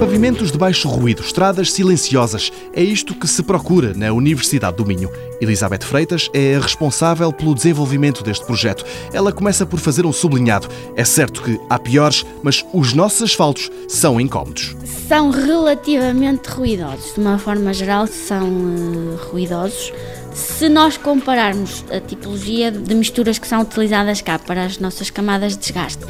Pavimentos de baixo ruído, estradas silenciosas. É isto que se procura na Universidade do Minho. Elizabeth Freitas é a responsável pelo desenvolvimento deste projeto. Ela começa por fazer um sublinhado. É certo que há piores, mas os nossos asfaltos são incómodos. São relativamente ruidosos. De uma forma geral, são uh, ruidosos. Se nós compararmos a tipologia de misturas que são utilizadas cá para as nossas camadas de desgaste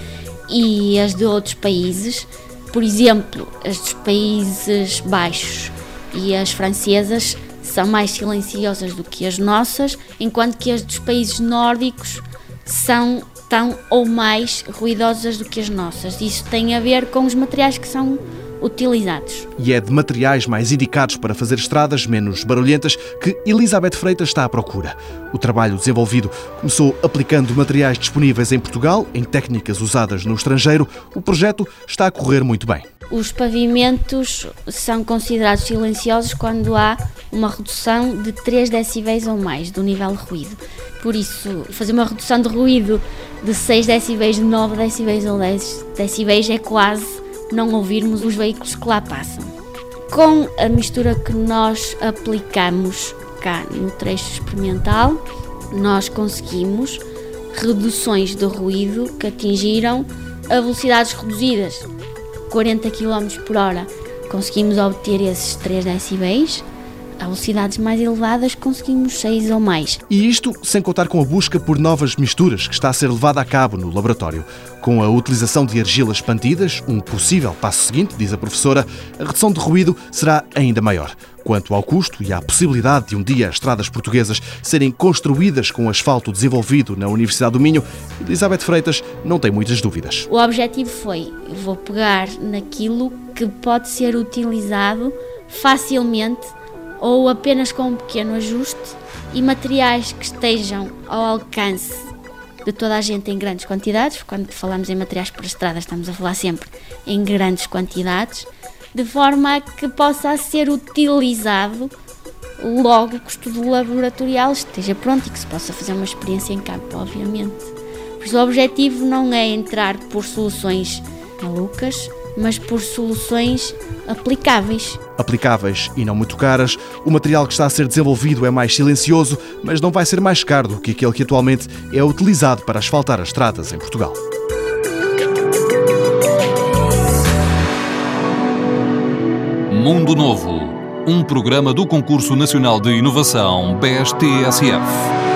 e as de outros países, por exemplo, as dos Países Baixos e as francesas são mais silenciosas do que as nossas, enquanto que as dos países nórdicos são tão ou mais ruidosas do que as nossas. Isso tem a ver com os materiais que são utilizados. E é de materiais mais indicados para fazer estradas menos barulhentas que Elizabeth Freitas está à procura. O trabalho desenvolvido começou aplicando materiais disponíveis em Portugal, em técnicas usadas no estrangeiro. O projeto está a correr muito bem. Os pavimentos são considerados silenciosos quando há uma redução de 3 decibéis ou mais do nível de ruído. Por isso, fazer uma redução de ruído de 6 decibéis, de 9 decibéis ou 10 decibéis é quase não ouvirmos os veículos que lá passam. Com a mistura que nós aplicamos cá no trecho experimental, nós conseguimos reduções de ruído que atingiram a velocidades reduzidas, 40 km por hora. Conseguimos obter esses 3 decibéis a velocidades mais elevadas conseguimos 6 ou mais. E isto sem contar com a busca por novas misturas que está a ser levada a cabo no laboratório. Com a utilização de argilas expandidas, um possível passo seguinte, diz a professora, a redução de ruído será ainda maior. Quanto ao custo e à possibilidade de um dia as estradas portuguesas serem construídas com asfalto desenvolvido na Universidade do Minho, Elizabeth Freitas não tem muitas dúvidas. O objetivo foi: vou pegar naquilo que pode ser utilizado facilmente ou apenas com um pequeno ajuste e materiais que estejam ao alcance de toda a gente em grandes quantidades. Quando falamos em materiais para estradas, estamos a falar sempre em grandes quantidades, de forma a que possa ser utilizado logo que o estudo laboratorial esteja pronto e que se possa fazer uma experiência em campo, obviamente. Por isso, o objetivo não é entrar por soluções malucas, mas por soluções aplicáveis. Aplicáveis e não muito caras, o material que está a ser desenvolvido é mais silencioso, mas não vai ser mais caro do que aquele que atualmente é utilizado para asfaltar as estradas em Portugal. Mundo Novo, um programa do Concurso Nacional de Inovação BSTSF.